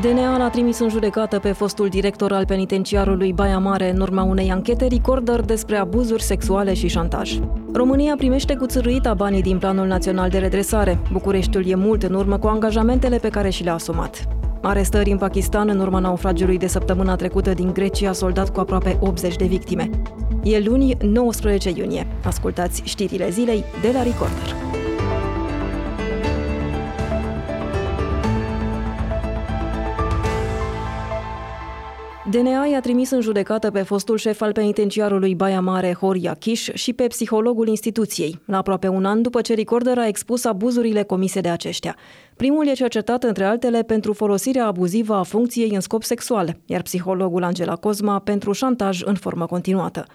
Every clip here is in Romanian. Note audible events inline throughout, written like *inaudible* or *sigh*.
DNA l-a trimis în judecată pe fostul director al penitenciarului Baia Mare în urma unei anchete recorder despre abuzuri sexuale și șantaj. România primește cu țărâita banii din Planul Național de Redresare. Bucureștiul e mult în urmă cu angajamentele pe care și le-a asumat. Arestări în Pakistan în urma naufragiului de săptămâna trecută din Grecia, soldat cu aproape 80 de victime. E luni, 19 iunie. Ascultați știrile zilei de la Recorder. DNA i-a trimis în judecată pe fostul șef al penitenciarului Baia Mare, Horia Chiș, și pe psihologul instituției, la aproape un an după ce Recorder a expus abuzurile comise de aceștia. Primul e cercetat, între altele, pentru folosirea abuzivă a funcției în scop sexual, iar psihologul Angela Cosma pentru șantaj în formă continuată.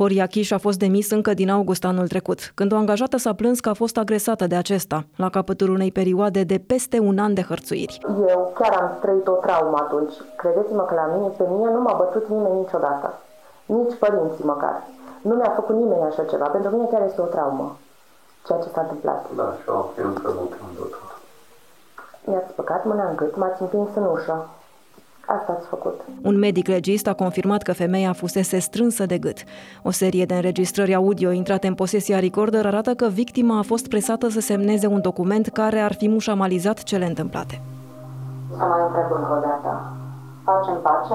Horia Chiș a fost demis încă din august anul trecut, când o angajată s-a plâns că a fost agresată de acesta, la capătul unei perioade de peste un an de hărțuiri. Eu chiar am trăit o traumă atunci. Credeți-mă că la mine, pe mine, nu m-a bătut nimeni niciodată. Nici părinții măcar. Nu mi-a făcut nimeni așa ceva. Pentru mine chiar este o traumă. Ceea ce s-a întâmplat. Da, și eu am că nu te Mi-ați spăcat mâna în gât, m-ați împins în ușă. Asta ați făcut. Un medic legist a confirmat că femeia fusese strânsă de gât. O serie de înregistrări audio intrate în posesia Recorder arată că victima a fost presată să semneze un document care ar fi mușamalizat cele întâmplate. Să mai întreb încă o dată. Facem pace?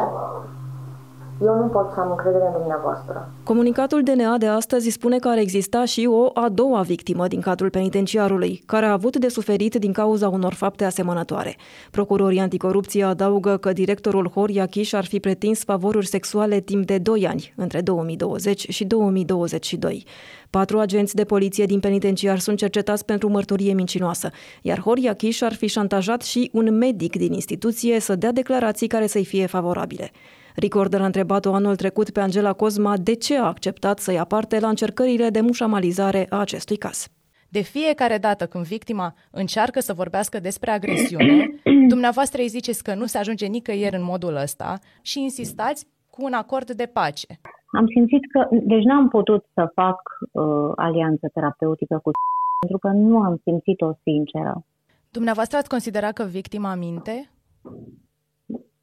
Eu nu pot să am încredere în dumneavoastră. Comunicatul DNA de astăzi spune că ar exista și o a doua victimă din cadrul penitenciarului, care a avut de suferit din cauza unor fapte asemănătoare. Procurorii anticorupție adaugă că directorul Horia Chiș ar fi pretins favoruri sexuale timp de 2 ani, între 2020 și 2022. Patru agenți de poliție din penitenciar sunt cercetați pentru mărturie mincinoasă, iar Horia Chiș ar fi șantajat și un medic din instituție să dea declarații care să-i fie favorabile. Recorder a întrebat-o anul trecut pe Angela Cosma de ce a acceptat să ia parte la încercările de mușamalizare a acestui caz. De fiecare dată când victima încearcă să vorbească despre agresiune, *clears throat* dumneavoastră îi ziceți că nu se ajunge nicăieri în modul ăsta și insistați cu un acord de pace. Am simțit că, deci n-am putut să fac uh, alianță terapeutică cu pentru că nu am simțit-o sinceră. Dumneavoastră ați considerat că victima minte?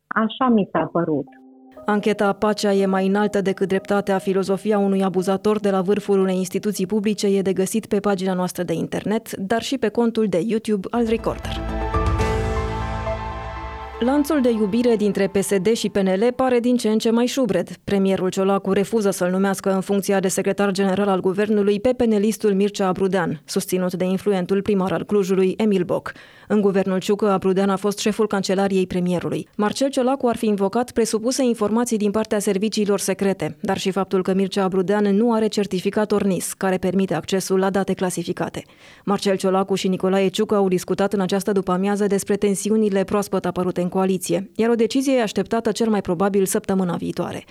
Așa mi s-a părut. Ancheta Pacea e mai înaltă decât dreptatea. Filozofia unui abuzator de la vârful unei instituții publice e de găsit pe pagina noastră de internet, dar și pe contul de YouTube al Recorder. Lanțul de iubire dintre PSD și PNL pare din ce în ce mai șubred. Premierul Ciolacu refuză să-l numească în funcția de secretar general al guvernului pe penelistul Mircea Abrudean, susținut de influentul primar al Clujului, Emil Boc. În guvernul Ciucă, Abrudean a fost șeful cancelariei premierului. Marcel Ciolacu ar fi invocat presupuse informații din partea serviciilor secrete, dar și faptul că Mircea Abrudean nu are certificat ORNIS, care permite accesul la date clasificate. Marcel Ciolacu și Nicolae Ciucă au discutat în această după-amiază despre tensiunile proaspăt apărute în coaliție, iar o decizie e așteptată cel mai probabil săptămâna viitoare.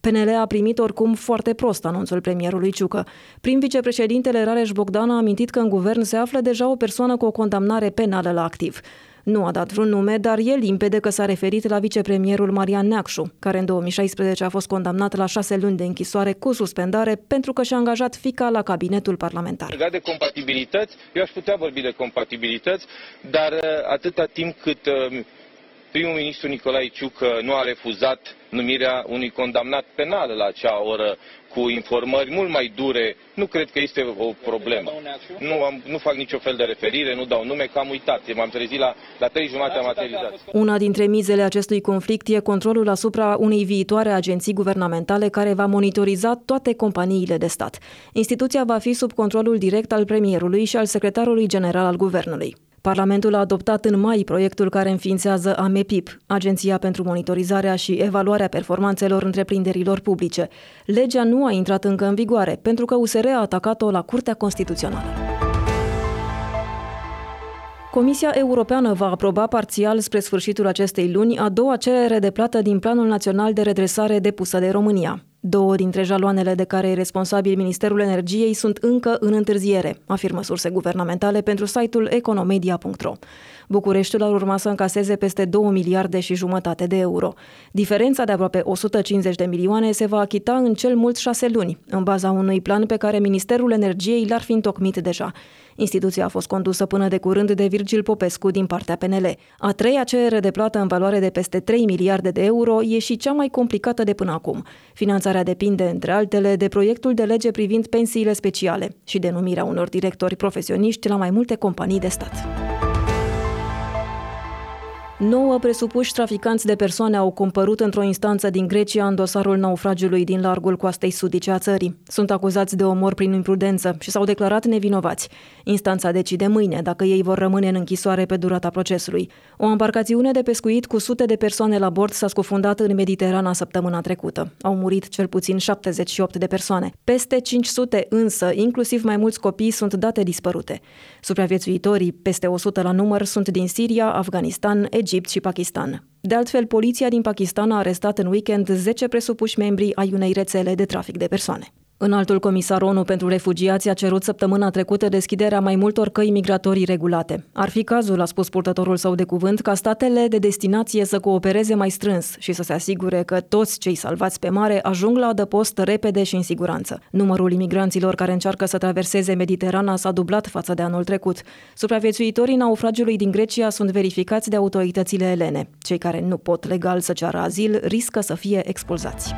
PNL a primit oricum foarte prost anunțul premierului Ciucă. Prin vicepreședintele Rareș Bogdan a amintit că în guvern se află deja o persoană cu o condamnare penală la activ. Nu a dat vreun nume, dar e limpede că s-a referit la vicepremierul Marian Neacșu, care în 2016 a fost condamnat la șase luni de închisoare cu suspendare pentru că și-a angajat fica la cabinetul parlamentar. Legat de compatibilități, eu aș putea vorbi de compatibilități, dar uh, atâta timp cât uh, primul ministru Nicolae Ciucă nu a refuzat numirea unui condamnat penal la acea oră cu informări mult mai dure, nu cred că este o problemă. Nu, am, nu fac nicio fel de referire, nu dau nume, că am uitat. M-am trezit la, la trei jumate am materializat. Una dintre mizele acestui conflict e controlul asupra unei viitoare agenții guvernamentale care va monitoriza toate companiile de stat. Instituția va fi sub controlul direct al premierului și al secretarului general al guvernului. Parlamentul a adoptat în mai proiectul care înființează AMEPIP, Agenția pentru Monitorizarea și Evaluarea Performanțelor Întreprinderilor Publice. Legea nu a intrat încă în vigoare, pentru că USR a atacat-o la Curtea Constituțională. Comisia Europeană va aproba parțial spre sfârșitul acestei luni a doua cerere de plată din Planul Național de Redresare depusă de România. Două dintre jaloanele de care e responsabil Ministerul Energiei sunt încă în întârziere, afirmă surse guvernamentale pentru site-ul economedia.ro. Bucureștiul ar urma să încaseze peste 2 miliarde și jumătate de euro. Diferența de aproape 150 de milioane se va achita în cel mult șase luni, în baza unui plan pe care Ministerul Energiei l-ar fi întocmit deja. Instituția a fost condusă până de curând de Virgil Popescu din partea PNL. A treia cerere de plată în valoare de peste 3 miliarde de euro e și cea mai complicată de până acum. Finanțarea depinde, între altele, de proiectul de lege privind pensiile speciale și de numirea unor directori profesioniști la mai multe companii de stat. Nouă presupuși traficanți de persoane au compărut într-o instanță din Grecia în dosarul naufragiului din largul coastei sudice a țării. Sunt acuzați de omor prin imprudență și s-au declarat nevinovați. Instanța decide mâine dacă ei vor rămâne în închisoare pe durata procesului. O embarcațiune de pescuit cu sute de persoane la bord s-a scufundat în Mediterana săptămâna trecută. Au murit cel puțin 78 de persoane. Peste 500 însă, inclusiv mai mulți copii, sunt date dispărute. Supraviețuitorii, peste 100 la număr, sunt din Siria, Afganistan, Egipt, Egipt și Pakistan. De altfel, poliția din Pakistan a arestat în weekend 10 presupuși membri ai unei rețele de trafic de persoane. Înaltul comisar ONU pentru refugiați a cerut săptămâna trecută deschiderea mai multor căi migratorii regulate. Ar fi cazul, a spus purtătorul său de cuvânt, ca statele de destinație să coopereze mai strâns și să se asigure că toți cei salvați pe mare ajung la adăpost repede și în siguranță. Numărul imigranților care încearcă să traverseze Mediterana s-a dublat față de anul trecut. Supraviețuitorii naufragiului din Grecia sunt verificați de autoritățile elene. Cei care nu pot legal să ceară azil riscă să fie expulzați.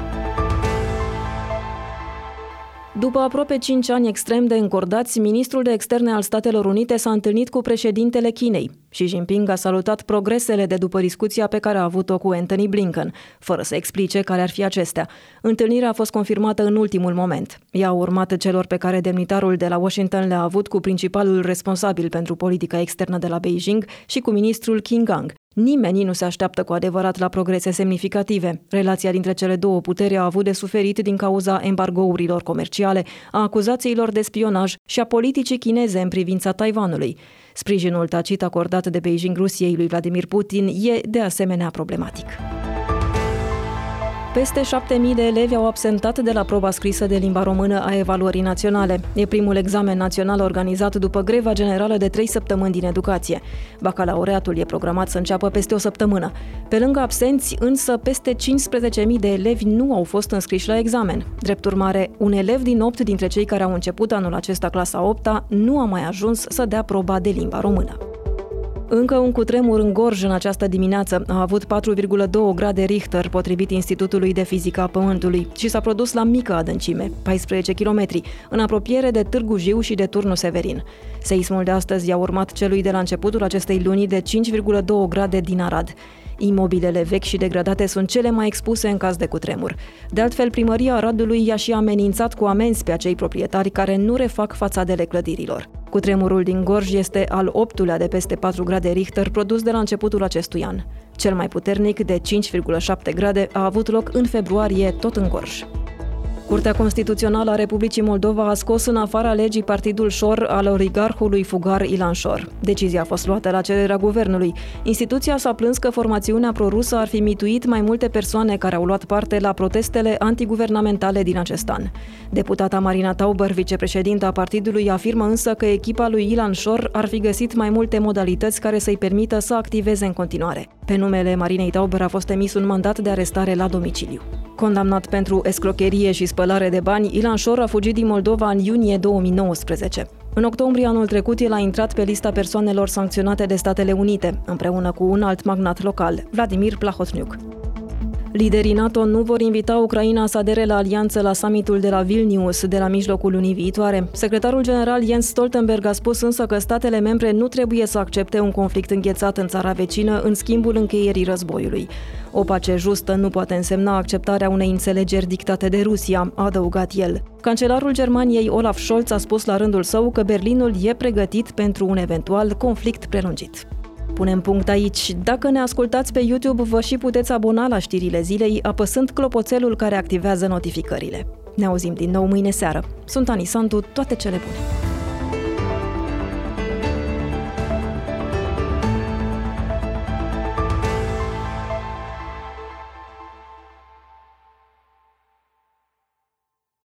După aproape 5 ani extrem de încordați, ministrul de externe al Statelor Unite s-a întâlnit cu președintele Chinei. Xi Jinping a salutat progresele de după discuția pe care a avut-o cu Anthony Blinken, fără să explice care ar fi acestea. Întâlnirea a fost confirmată în ultimul moment. Ea a urmat celor pe care demnitarul de la Washington le-a avut cu principalul responsabil pentru politica externă de la Beijing și cu ministrul King Gang. Nimeni nu se așteaptă cu adevărat la progrese semnificative. Relația dintre cele două puteri a avut de suferit din cauza embargourilor comerciale, a acuzațiilor de spionaj și a politicii chineze în privința Taiwanului. Sprijinul tacit acordat de Beijing Rusiei lui Vladimir Putin e de asemenea problematic. Peste 7.000 de elevi au absentat de la proba scrisă de limba română a evaluării naționale. E primul examen național organizat după greva generală de 3 săptămâni din educație. Bacalaureatul e programat să înceapă peste o săptămână. Pe lângă absenți, însă, peste 15.000 de elevi nu au fost înscriși la examen. Drept urmare, un elev din 8 dintre cei care au început anul acesta clasa 8 nu a mai ajuns să dea proba de limba română. Încă un cutremur în Gorj în această dimineață a avut 4,2 grade Richter, potrivit Institutului de Fizică a Pământului, și s-a produs la mică adâncime, 14 km, în apropiere de Târgu Jiu și de Turnu Severin. Seismul de astăzi i-a urmat celui de la începutul acestei luni de 5,2 grade din Arad. Imobilele vechi și degradate sunt cele mai expuse în caz de cutremur. De altfel, primăria Aradului i-a și amenințat cu amenzi pe acei proprietari care nu refac fațadele clădirilor. Cutremurul din Gorj este al optulea de peste 4 grade Richter produs de la începutul acestui an. Cel mai puternic, de 5,7 grade, a avut loc în februarie, tot în Gorj. Curtea Constituțională a Republicii Moldova a scos în afara legii partidul Șor al oligarhului fugar Ilan Șor. Decizia a fost luată la cererea guvernului. Instituția s-a plâns că formațiunea prorusă ar fi mituit mai multe persoane care au luat parte la protestele antiguvernamentale din acest an. Deputata Marina Tauber, vicepreședinta a partidului, afirmă însă că echipa lui Ilan Șor ar fi găsit mai multe modalități care să-i permită să activeze în continuare. Pe numele Marinei Tauber a fost emis un mandat de arestare la domiciliu. Condamnat pentru escrocherie și spălare de bani, Ilan Șor a fugit din Moldova în iunie 2019. În octombrie anul trecut, el a intrat pe lista persoanelor sancționate de Statele Unite, împreună cu un alt magnat local, Vladimir Plahotniuc. Liderii NATO nu vor invita Ucraina să adere la alianță la summitul de la Vilnius de la mijlocul lunii viitoare. Secretarul general Jens Stoltenberg a spus însă că statele membre nu trebuie să accepte un conflict înghețat în țara vecină în schimbul încheierii războiului. O pace justă nu poate însemna acceptarea unei înțelegeri dictate de Rusia, a adăugat el. Cancelarul Germaniei Olaf Scholz a spus la rândul său că Berlinul e pregătit pentru un eventual conflict prelungit. Punem punct aici. Dacă ne ascultați pe YouTube, vă și puteți abona la știrile zilei apăsând clopoțelul care activează notificările. Ne auzim din nou mâine seară. Sunt Ani Santu, toate cele bune!